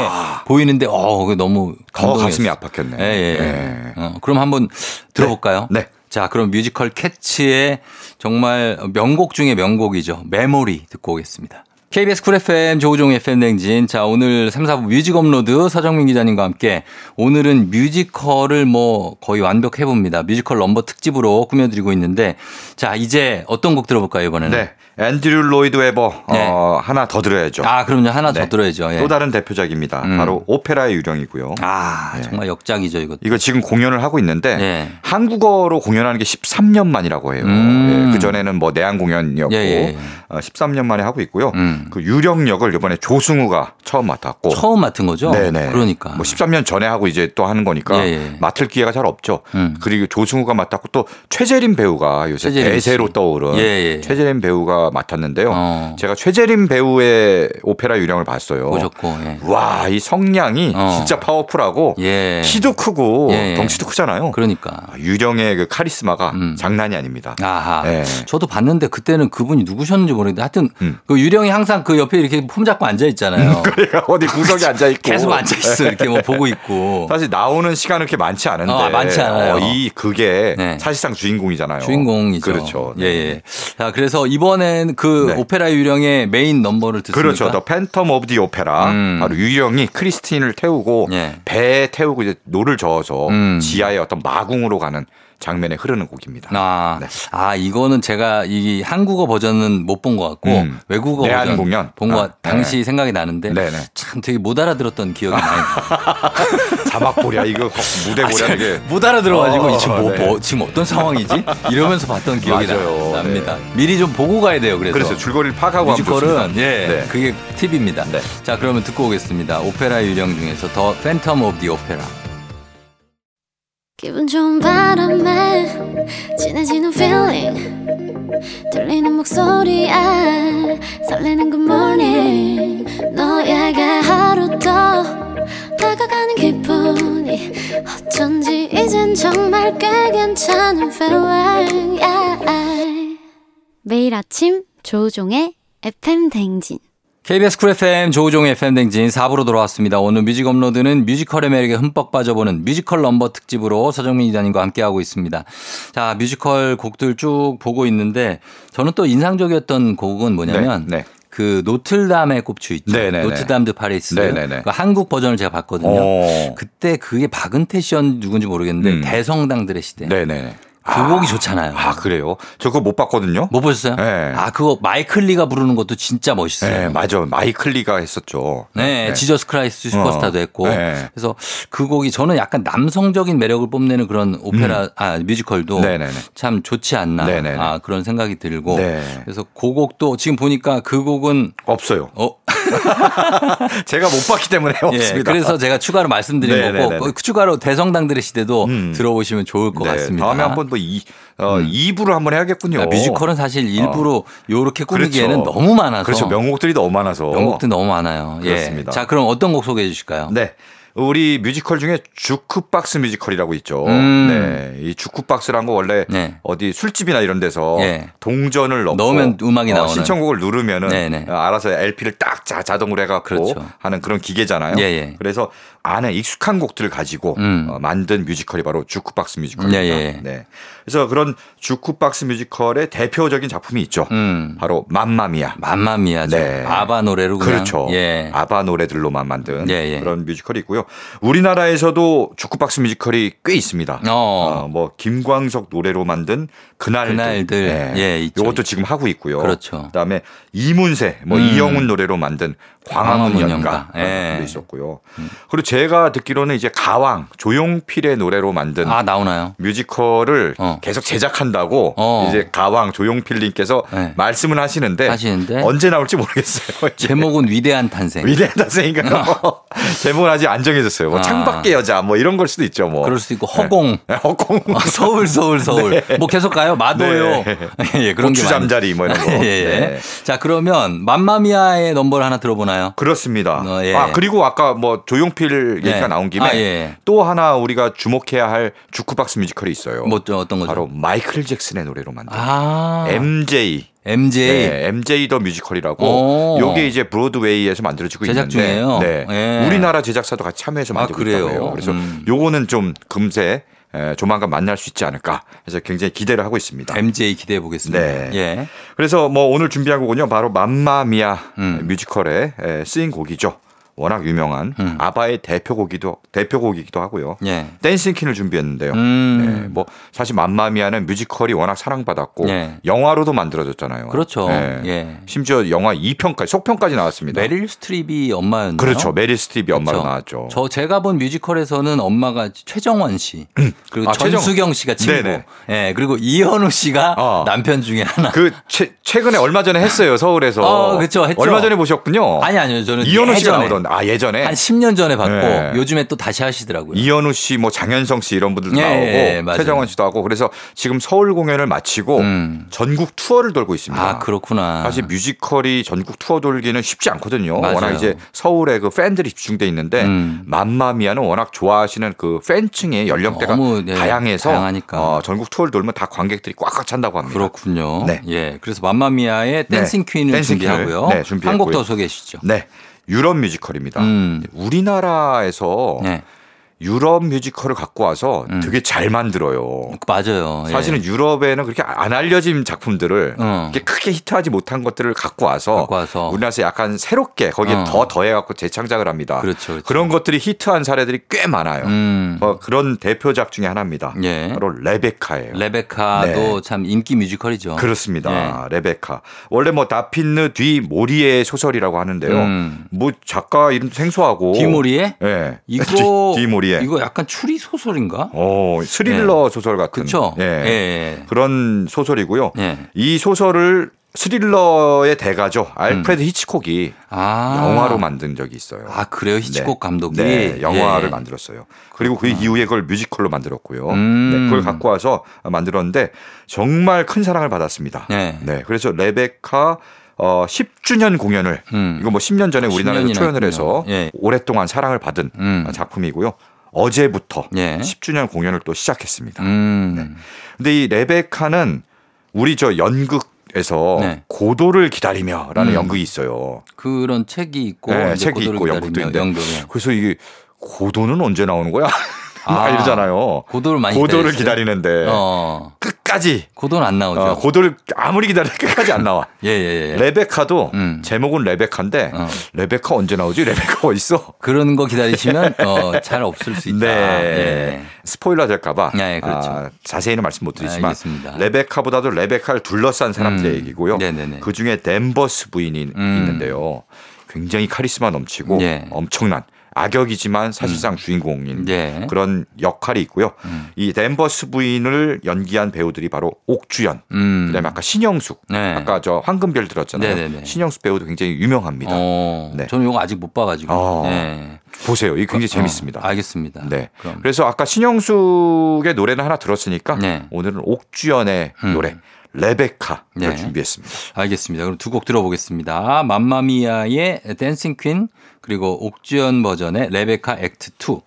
보이는데 어, 그게 너무 더 감동이었어요. 가슴이 아팠겠네. 예, 예. 네. 어, 그럼 한번 들어볼까요? 네. 자, 그럼 뮤지컬 캣츠의 정말 명곡 중의 명곡이죠. 메모리 듣고 오겠습니다. KBS 쿨 FM 조우종 FM 대행진. 자, 오늘 3, 4부 뮤직 업로드 서정민 기자님과 함께 오늘은 뮤지컬을 뭐 거의 완벽해 봅니다. 뮤지컬 넘버 특집으로 꾸며드리고 있는데 자, 이제 어떤 곡 들어볼까요, 이번에는? 네. 앤드류 로이드 웨버 네. 어, 하나 더 들어야죠. 아, 그럼요. 하나 더 네. 들어야죠. 예. 또 다른 대표작입니다. 음. 바로 오페라의 유령이고요. 아, 정말 역작이죠, 이것도. 이거 지금 공연을 하고 있는데 예. 한국어로 공연하는 게 13년 만이라고 해요. 음. 그 전에는 뭐 내한 공연이었고 예, 예. 어, 13년 만에 하고 있고요. 음. 그 유령 역을 이번에 조승우가 처음 맡았고 처음 맡은 거죠? 네네. 그러니까. 뭐 13년 전에 하고 이제 또 하는 거니까 예, 예. 맡을 기회가 잘 없죠. 음. 그리고 조승우가 맡았고 또 최재림 배우가 요새 최재림 대세로 씨. 떠오른 예, 예. 최재림 배우가 맡았는데요. 어. 제가 최재림 배우의 오페라 유령을 봤어요. 보셨고, 예. 와, 이 성량이 어. 진짜 파워풀하고 예. 키도 크고 예. 덩치도 크잖아요. 그러니까. 아, 유령의 그 카리스마가 음. 장난이 아닙니다. 아하. 예. 저도 봤는데 그때는 그분이 누구셨는지 모르겠는데 하여튼 음. 그 유령이 항상 그 옆에 이렇게 폼 잡고 앉아 있잖아요. 그러니까 어디 구석에 앉아 있고 계속 앉아 있어. 이렇게 뭐 보고 있고. 사실 나오는 시간은 그렇게 많지 않은데 어, 많지 않아요. 어, 이 그게 네. 사실상 주인공이잖아요. 주인공이죠. 그렇죠. 예, 예. 자, 그래서 이번 엔그 네. 오페라 유령의 메인 넘버를 듣습니까? 그렇죠. The Phantom of the Opera. 음. 바로 유령이 크리스틴을 태우고 예. 배에 태우고 이제 노를 저어서 음. 지하의 어떤 마궁으로 가는 장면에 흐르는 곡입니다. 아, 네. 아, 이거는 제가 이 한국어 버전은 못 본 것 같고 음. 외국어 버전 공연? 본것 아, 같- 당시 생각이 나는데 네네. 참 되게 못 알아들었던 기억이 많이 나요. *laughs* 자막 보랴 *laughs* 이거 무대 보랴 이게 못 알아들어가지고 어, 지금 뭐, 네. 뭐 지금 어떤 상황이지? 이러면서 봤던 기억이 나- 맞아요. 납니다. 미리 좀 보고 가야 돼요. 그래서 그래서 줄거리를 파악하고 뮤지컬은. 예, 네. 그게 팁입니다. 네. 자, 그러면 듣고 오겠습니다. 오페라 유령 중에서 The Phantom of the Opera. 기분 좋은 바람에 진해지는 feeling 들리는 목소리에 설레는 good morning 너에게 하루 더 다가가는 기분 이 어쩐지 이젠 정말 꽤 괜찮은 feeling yeah. 매일 아침 조우종의 FM 대행진 KBS 쿨 FM 조우종의 FM 대행진 4부로 돌아왔습니다. 오늘 뮤직 업로드는 뮤지컬의 매력에 흠뻑 빠져보는 뮤지컬 넘버 특집으로 서정민 기자님과 함께하고 있습니다. 자, 뮤지컬 곡들 쭉 보고 있는데 저는 또 인상적이었던 곡은 뭐냐면 네, 네. 그 노틀담의 꼽추 있죠. 네네네. 노틀담 드 파리스. 네네네. 그 한국 버전을 제가 봤거든요. 어. 그때 그게 박은태 씨였 누군지 모르겠는데 음. 대성당들의 시대. 네네. 그 곡이 좋잖아요. 아 그래요? 저 그거 못 봤거든요. 못 보셨어요? 네. 아, 그거 마이클리가 부르는 것도 진짜 멋있어요. 네, 맞아. 마이클리가 했었죠. 네, Jesus Christ Superstar도 어, 했고. 네. 그래서 그 곡이 저는 약간 남성적인 매력을 뽐내는 그런 오페라, 아, 뮤지컬도 음. 네네네. 참 좋지 않나. 네네네. 아, 그런 생각이 들고. 네. 그래서 그 곡도 지금 보니까 그 곡은 없어요. 어, *laughs* 제가 못 봤기 때문에 예, 없습니다. 그래서 제가 추가로 말씀드린 네네네네. 거고 그 추가로 대성당들의 시대도 음. 들어보시면 좋을 것 네, 같습니다. 다음에 한번 또 이, 어, 2부를 한번 해야겠군요. 그러니까 뮤지컬은 사실 일부러 요렇게 꾸미기에는 그렇죠. 너무 많아서 그렇죠. 명곡들이 너무 많아서. 명곡도 너무 많아요. 예. 그렇습니다. 자, 그럼 어떤 곡 소개해 주실까요? 네. 우리 뮤지컬 중에 주크박스 뮤지컬이라고 있죠. 음. 네. 이 주크박스란 거 원래 네. 어디 술집이나 이런 데서 예. 동전을 넣고 넣으면 음악이 어, 나오는. 신청곡을 누르면은 네네. 어, 알아서 LP를 딱 자, 자동으로 해갖고 그렇죠. 하는 그런 기계잖아요. 예, 예. 그래서 안에 익숙한 곡들을 가지고 음. 어, 만든 뮤지컬이 바로 주크박스 뮤지컬입니다. 예, 예. 네. 그래서 그런 주크박스 뮤지컬의 대표적인 작품이 있죠. 음. 바로 맘마미아. 맘마미아죠. 네. 아바 노래로 그냥. 그렇죠. 예. 아바 노래들로만 만든 예, 예. 그런 뮤지컬이 있고요. 우리나라에서도 주크박스 뮤지컬이 꽤 있습니다. 어. 어, 뭐 김광석 노래로 만든 그날들, 그날들. 예, 있죠. 이것도 지금 하고 있고요. 그렇죠. 그다음에 이문세, 뭐 음. 이영훈 노래로 만든 광화문 연가. 예. 도 있었고요. 그리고 제가 듣기로는 이제 가왕 조용필의 노래로 만든 아, 나오나요? 뮤지컬을 어. 계속 제작한다고 어. 이제 가왕 조용필님께서 네. 말씀을 하시는데, 하시는데 언제 나올지 모르겠어요. 제목은 위대한 탄생. 위대한 탄생인가요? *laughs* 제목은 아직 안 정해졌어요. 뭐 아. 창밖의 여자 뭐 이런 걸 수도 있죠. 뭐 그럴 수도 있고 허공. 네. 허공. 아, 서울 서울 서울. 뭐 계속 가요. 마도요. 네. *laughs* 예, 그런 게 고추 잠자리 뭐 이런 거. *laughs* 예, 예. 네. 자, 그러면 맘마미아의 넘버를 하나 들어보나 요? 그렇습니다. 어, 예. 아 그리고 아까 뭐 조용필 얘기가 예. 나온 김에 아, 예. 또 하나 우리가 주목해야 할 주크박스 뮤지컬이 있어요. 뭐 저, 어떤 거죠? 바로 마이클 잭슨의 노래로 만든 아. MJ. MJ. 네, MJ 더 뮤지컬이라고 오. 요게 이제 브로드웨이에서 만들어지고 제작 있는데 중이에요? 네. 예. 우리나라 제작사도 같이 참여해서 아, 만들고 그래요? 있다고 해요. 그래서 음. 요거는 좀 금세 에, 조만간 만날 수 있지 않을까. 그래서 굉장히 기대를 하고 있습니다. MJ 기대해 보겠습니다. 네. 예. 그래서 뭐 오늘 준비한 곡은요. 바로 맘마미아 음. 뮤지컬에 에, 쓰인 곡이죠. 워낙 유명한 음. 아바의 대표곡이기도 대표곡이기도 하고요. 예. Dancing Queen을 준비했는데요. 음. 네, 뭐 사실 맘마미아는 뮤지컬이 워낙 사랑받았고 예. 영화로도 만들어졌잖아요. 그렇죠. 네. 예. 심지어 영화 2편까지 속편까지 나왔습니다. 메릴 스트립이 엄마였나요? 그렇죠. 메릴 스트립이 엄마로 그렇죠. 나왔죠. 저 제가 본 뮤지컬에서는 엄마가 최정원 씨 *clears throat* 그리고 아, 전수경 씨가 친구, 네네. 예 그리고 이현우 씨가 어. 남편 중에 하나. 그 최, 최근에 얼마 전에 했어요 서울에서. 어, 그쵸, 했죠. 얼마 전에 보셨군요. 아니 아니요 저는 이현우 씨가 예전에, 나오던 아 예전에 한 10년 전에 봤고 네. 요즘에 또 다시 하시더라고요. 이현우 씨, 뭐 장현성 씨 이런 분들도 예, 나오고 예, 맞아요. 최정원 씨도 하고 그래서 지금 서울 공연을 마치고 음. 전국 투어를 돌고 있습니다. 아 그렇구나. 사실 뮤지컬이 전국 투어 돌기는 쉽지 않거든요. 맞아요. 워낙 이제 서울에 그 팬들이 집중돼 있는데 음. 맘마미아는 워낙 좋아하시는 그 팬층의 연령대가 너무, 네, 다양해서 다양하니까. 어, 전국 투어를 돌면 다 관객들이 꽉꽉 찬다고 합니다. 그렇군요. 네. 예 그래서 맘마미아의 Dancing Queen을 dancing 준비하고요. 네, 준비했고요. 한곡 더 소개해 주시죠. 네. 유럽 뮤지컬입니다. 음. 우리나라에서 네 유럽 뮤지컬을 갖고 와서 음. 되게 잘 만들어요. 맞아요. 예. 사실은 유럽에는 그렇게 안 알려진 작품들을 어. 크게 히트하지 못한 것들을 갖고 와서, 갖고 와서. 우리나라에서 약간 새롭게 거기에 어. 더 더해갖고 재창작을 합니다. 그렇죠, 그렇죠. 그런 것들이 히트한 사례들이 꽤 많아요. 음. 어, 그런 대표작 중에 하나입니다. 예. 바로 레베카예요. 레베카도 네. 참 인기 뮤지컬이죠. 그렇습니다. 예. 레베카. 원래 뭐 다프네 뒤 모리에의 소설이라고 하는데요. 음. 뭐 작가 이름 생소하고. 디모리에 예. 이거 *laughs* 디, 모리 에 이거 약간 추리 소설인가? 어, 스릴러 소설 같은. 그렇죠. 예. 예. 그런 소설이고요. 예. 이 소설을 스릴러의 대가죠. 알프레드 히치콕이 아. 영화로 만든 적이 있어요. 아 그래요 히치콕 네. 감독이 네, 영화를 예. 만들었어요. 그리고 그 이후에 그걸 뮤지컬로 만들었고요. 음. 네, 그걸 갖고 와서 만들었는데 정말 큰 사랑을 받았습니다. 네. 네, 그래서 레베카 어 10주년 공연을 음. 이거 뭐 10년 전에 우리나라에서 10년이나 초연을 해서 했군요. 예. 오랫동안 사랑을 받은 음. 작품이고요. 어제부터 예. 10주년 공연을 또 시작했습니다. 음. 네. 근데 이 레베카는 우리 저 연극에서 네. 고도를 기다리며라는 음. 연극이 있어요. 그런 책이 있고 네, 책이 있고 연극도 있는데 연극에. 그래서 이게 고도는 언제 나오는 거야? *laughs* 아, 이러잖아요. 고도를 많이 고도를? 기다리는데 어. 끝까지 고도는 안 나오죠. 어, 고도를 아무리 기다려도 끝까지 안 나와. 예 예 예. *laughs* 레베카도 음. 제목은 레베카인데 어. 레베카 언제 나오지? 레베카 어디 있어? 그런 거 기다리시면 어, 잘 없을 수 있다. 네. 예. 스포일러 될까봐 네, 그렇죠. 아, 자세히는 말씀 못 드리지만 알겠습니다. 레베카보다도 레베카를 둘러싼 사람들의 음. 얘기고요. 네네네. 그 중에 댄버스 부인이 음. 있는데요. 굉장히 카리스마 넘치고 예. 엄청난 악역이지만 사실상 주인공인 예. 그런 역할이 있고요. 음. 이 댄버스 부인을 연기한 배우들이 바로 옥주현, 음. 그다음에 아까 신영숙, 네. 아까 저 황금별 들었잖아요. 네네네. 신영숙 배우도 굉장히 유명합니다. 어, 네. 저는 이거 아직 못 봐가지고. 어. 예. 보세요. 이게 굉장히 어, 재밌습니다. 알겠습니다. 네. 그럼. 그래서 아까 신영숙의 노래는 하나 들었으니까 네. 오늘은 옥주현의 음. 노래 레베카를 네. 준비했습니다. 알겠습니다. 그럼 두 곡 들어보겠습니다. 맘마미아의 Dancing Queen 그리고 옥주현 버전의 레베카 Act 2.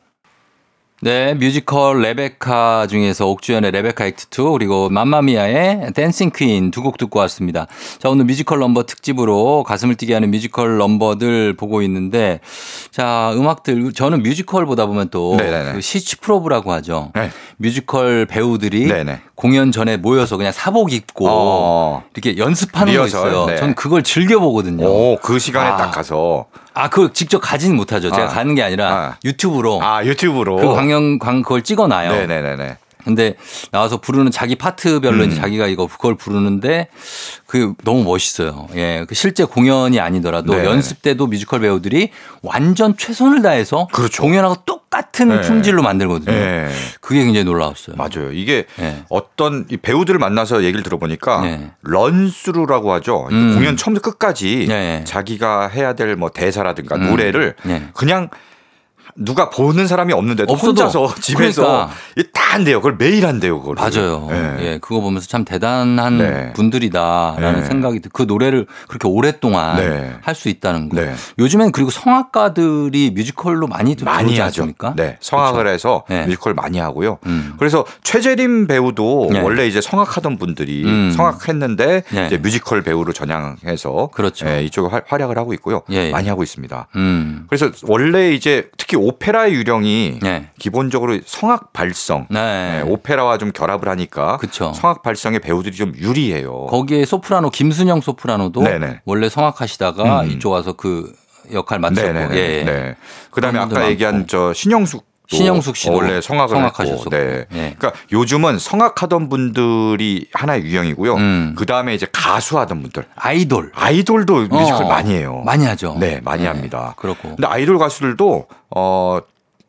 네, 뮤지컬 레베카 중에서 옥주현의 레베카 Act 2 그리고 맘마미아의 Dancing Queen 두 곡 듣고 왔습니다. 자, 오늘 뮤지컬 넘버 특집으로 가슴을 뛰게 하는 뮤지컬 넘버들 보고 있는데 자, 음악들 저는 뮤지컬 보다 보면 또 네네네. 그 Sitzprobe라고 하죠. 네. 뮤지컬 배우들이 네네. 공연 전에 모여서 그냥 사복 입고 어. 이렇게 연습하는 리허설, 거 있어요. 네. 전 그걸 즐겨 보거든요. 오, 그 시간에 아. 딱 가서 아, 그걸 직접 가지는 못하죠. 제가 아. 가는 게 아니라 아. 유튜브로 아 유튜브로 그 광영 광 그걸 찍어 놔요. 네네네네. 근데 나와서 부르는 자기 파트별로 음. 이제 자기가 이거 그걸 부르는데 그 너무 멋있어요. 예. 그 실제 공연이 아니더라도 네. 연습 때도 뮤지컬 배우들이 완전 최선을 다해서 그렇죠. 공연하고 똑같은 네. 품질로 만들거든요. 네. 그게 굉장히 놀라웠어요. 맞아요. 이게 네. 어떤 이 배우들을 만나서 얘기를 들어보니까 네. 런스루라고 하죠. 음. 공연 처음부터 끝까지 네. 자기가 해야 될 뭐 대사라든가 음. 노래를 네. 그냥 누가 보는 사람이 없는데도 없어도. 혼자서 *laughs* 집에서 그러니까. 이다 한대요. 그걸 매일 한대요. 그걸. 맞아요. 네. 예, 그거 보면서 참 대단한 네. 분들이다라는 네. 생각이 들. 그 노래를 그렇게 오랫동안 네. 할수 있다는 거. 네. 요즘엔 그리고 성악가들이 뮤지컬로 많이 들- 많이 하죠. 않습니까? 네. 성악을 그렇죠. 해서 네. 뮤지컬 많이 하고요. 음. 그래서 최재림 배우도 네. 원래 이제 성악하던 분들이 음. 성악했는데 네. 이제 뮤지컬 배우로 전향해서 그렇죠. 예, 이쪽에 활- 활약을 하고 있고요. 예, 예. 많이 하고 있습니다. 음. 그래서 원래 이제 특히 오페라의 유령이 네. 기본적으로 성악 발성, 네. 예, 오페라와 좀 결합을 하니까 그쵸. 성악 발성의 배우들이 좀 유리해요. 거기에 소프라노 김순영 소프라노도 네네. 원래 성악하시다가 음. 이쪽 와서 그 역할 맡으셨고. 네네네. 예. 네. 그다음에 아까 얘기한 많고. 저 신영숙 신영숙 씨도 원래 성악을. 했고, 네. 예. 그러니까 요즘은 성악하던 분들이 하나의 유형이고요. 음. 그 다음에 이제 가수하던 분들, 아이돌 아이돌도 뮤지컬 어, 많이 해요. 많이 하죠. 네, 많이 합니다. 그렇고. 근데 아이돌 가수들도 어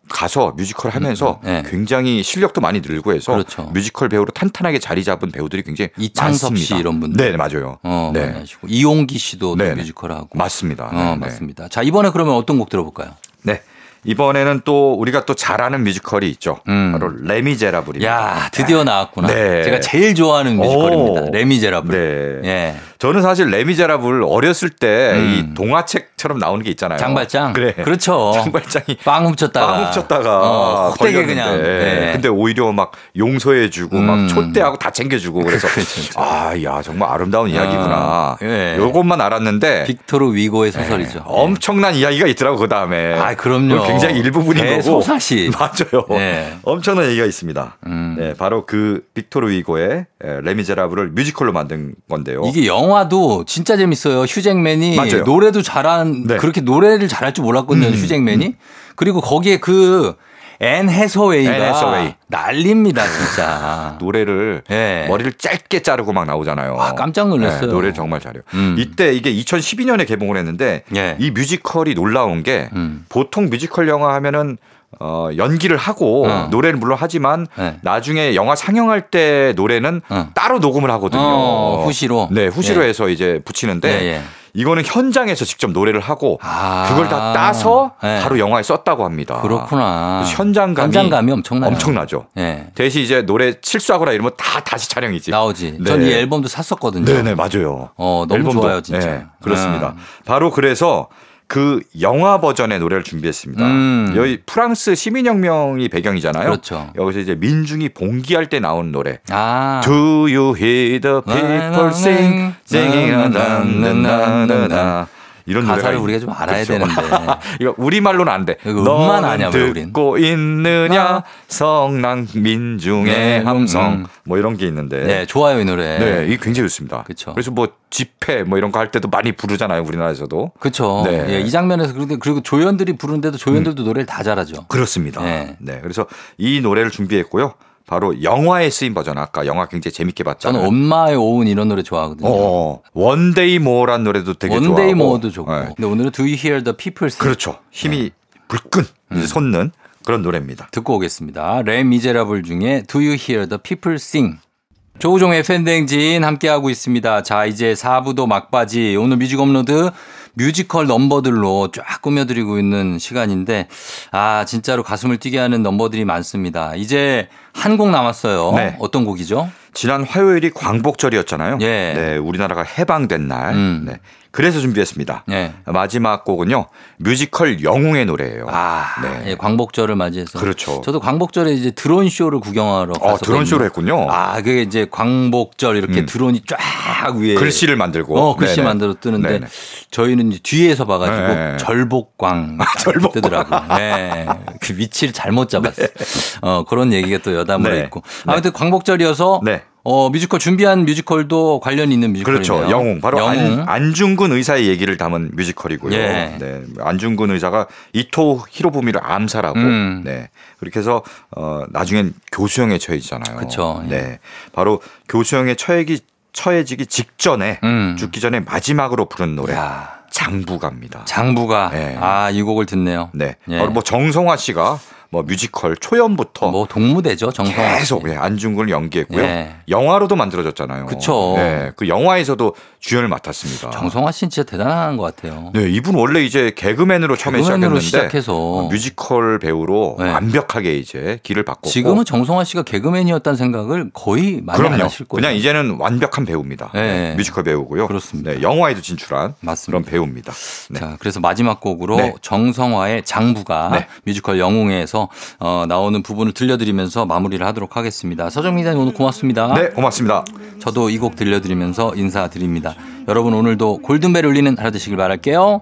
가서 뮤지컬 하면서 네. 굉장히 실력도 많이 늘고 해서 그렇죠. 뮤지컬 배우로 탄탄하게 자리 잡은 배우들이 굉장히 이창섭 많습니다. 씨 이런 분들. 네, 맞아요. 어, 네. 이홍기 씨도 또 네, 네. 뮤지컬 하고. 맞습니다. 어, 네, 네. 맞습니다. 자, 이번에 그러면 어떤 곡 들어볼까요? 네. 이번에는 또 우리가 또 잘하는 뮤지컬이 있죠. 음. 바로 레미제라블입니다. 야, 드디어 나왔구나. 네. 제가 제일 좋아하는 뮤지컬입니다. 오. 레미제라블. 네. 예. 저는 사실 레미제라블 어렸을 때이 음. 동화책처럼 나오는 게 있잖아요. 장발장. 그래. 그렇죠. *laughs* 장발장이 빵 훔쳤다가. 빵 훔쳤다가 어, 헛되게. 그냥. 네. 근데 오히려 막 용서해 주고 음. 막 초대하고 다 챙겨 주고 그래서 그렇죠. 아, 야 정말 아름다운 이야기구나. 아, 예. 요것만 알았는데 빅토르 위고의 소설이죠. 네. 엄청난 이야기가 있더라고 그 다음에. 아, 그럼요. 굉장히 일부분인 거고. 대서사시. *laughs* 맞아요. 네. 엄청난 얘기가 있습니다. 음. 네, 바로 그 빅토르 위고의 에, 레미제라블을 뮤지컬로 만든 건데요. 이게 영화 도 진짜 재밌어요. 휴잭맨이 맞아요. 노래도 잘한 네. 그렇게 노래를 잘할 줄 몰랐거든요. 음, 휴잭맨이. 그리고 거기에 그 앤 해서웨이가. 난립니다, 진짜. *laughs* 노래를 네. 머리를 짧게 자르고 막 나오잖아요. 아, 깜짝 놀랐어요. 네, 노래를 정말 잘해요. 음. 이때 이게 2012년에 개봉을 했는데 예. 이 뮤지컬이 놀라운 게 음. 보통 뮤지컬 영화 하면은 어, 연기를 하고 어. 노래를 물론 하지만 네. 나중에 영화 상영할 때 노래는 어. 따로 녹음을 하거든요. 어, 후시로? 네, 후시로 예. 해서 이제 붙이는데 예, 예. 이거는 현장에서 직접 노래를 하고 아. 그걸 다 따서 네. 바로 영화에 썼다고 합니다. 그렇구나. 현장감이, 현장감이 엄청나요. 엄청나죠. 예. 대신 이제 노래 실수하거나 이러면 다 다시 촬영이지. 나오지. 네. 전이 앨범도 샀었거든요. 네네 맞아요. 어, 너무 앨범도. 좋아요, 진짜. 네, 그렇습니다. 음. 바로 그래서 그 영화 버전의 노래를 준비했습니다. 음. 여기 프랑스 시민혁명이 배경이잖아요. 그렇죠. 여기서 이제 민중이 봉기할 때 나온 노래. 아. Do you hear the people sing, singing, 나나나나나 이런 가사를 있- 우리가 좀 알아야 그렇죠. 되는데. *laughs* 이거 우리 말로는 안 돼. 음만 아냐, 우린? 듣고 있느냐 아. 성난 민중의 네, 음, 함성 음. 뭐 이런 게 있는데. 네, 좋아요, 이 노래. 네, 이게 굉장히 좋습니다. 그쵸. 래서 뭐 집회 뭐 이런 거 할 때도 많이 부르잖아요, 우리나라에서도. 그렇죠. 네. 예, 이 장면에서 그런데 그리고 조연들이 부르는데도 조연들도 노래를 다 잘하죠. 그렇습니다. 네. 네. 그래서 이 노래를 준비했고요. 바로 영화에 쓰인 버전. 아까 영화 굉장히 재밌게 봤잖아요. 저는 On My Own 이런 노래 좋아하거든요. 어, One Day More란 노래도 되게 One Day 좋아하고. More도 좋고. 네. 근데 오늘은 Do You Hear the People Sing? 그렇죠. 힘이 불끈 음. 솟는 그런 노래입니다. 듣고 오겠습니다. 레 미제라블 중에 Do You Hear the People Sing? 조우종의 FM대행진 함께하고 있습니다. 자, 이제 4부도 막바지. 오늘 뮤직 업로드 뮤지컬 넘버들로 쫙 꾸며드리고 있는 시간인데, 아, 진짜로 가슴을 뛰게 하는 넘버들이 많습니다. 이제 한 곡 남았어요. 네. 어떤 곡이죠? 지난 화요일이 광복절이었잖아요. 예. 네, 우리나라가 해방된 날. 음. 네. 그래서 준비했습니다. 네. 마지막 곡은요. 뮤지컬 영웅의 노래예요. 아, 네. 예, 광복절을 맞이해서. 그렇죠. 저도 광복절에 이제 드론 쇼를 구경하러 어, 갔었거든요. 드론 쇼를 했군요. 아, 그게 이제 광복절 이렇게 음. 드론이 쫙 위에 글씨를 만들고. 어, 글씨 네네. 만들어 뜨는데 네네. 저희는 이제 뒤에서 봐가지고 네. 절복광 *laughs* 절복광. 뜨더라고. 네. 그 위치를 잘못 잡았어. *laughs* 어, 그런 얘기가 또 여담으로 네. 있고. 아무튼 광복절이어서 네. 어, 뮤지컬 준비한 뮤지컬도 관련 있는 뮤지컬이네요. 그렇죠. 영웅. 바로 영웅. 안, 안중근 의사의 얘기를 담은 뮤지컬이고요. 예. 네. 안중근 의사가 이토 히로부미를 암살하고 음. 네. 그렇게 해서 어 나중엔 교수형에 처해지잖아요. 그쵸. 예. 네. 바로 교수형에 처해기 처해지기 직전에 음. 죽기 전에 마지막으로 부른 노래 야, 장부가입니다. 장부가 네. 아, 이 곡을 듣네요. 네. 예. 바로 뭐 정성화 씨가 뭐 뮤지컬 초연부터 뭐 독무대죠, 정성화 씨. 계속 예, 안중근을 연기했고요. 예. 영화로도 만들어졌잖아요. 그쵸. 네, 그 영화에서도 주연을 맡았습니다. 정성화 씨는 진짜 대단한 것 같아요. 네, 이분 원래 이제 개그맨으로 처음에 개그맨으로 시작했는데 시작해서 어, 뮤지컬 배우로 네. 완벽하게 이제 길을 바꿨고 지금은 정성화 씨가 개그맨이었다는 생각을 거의 많이 안 그럼요. 하실 거예요. 그냥 이제는 완벽한 배우입니다. 네. 네, 뮤지컬 배우고요. 그렇습니다. 네, 영화에도 진출한 맞습니다. 그런 배우입니다. 네. 자, 그래서 마지막 곡으로 네. 정성화의 장부가 네. 뮤지컬 영웅에서 어, 나오는 부분을 들려드리면서 마무리를 하도록 하겠습니다. 서정 기자님 오늘 고맙습니다. 네, 고맙습니다. 저도 이 곡 들려드리면서 인사드립니다. 여러분 오늘도 골든벨 울리는 하루 되시길 바랄게요.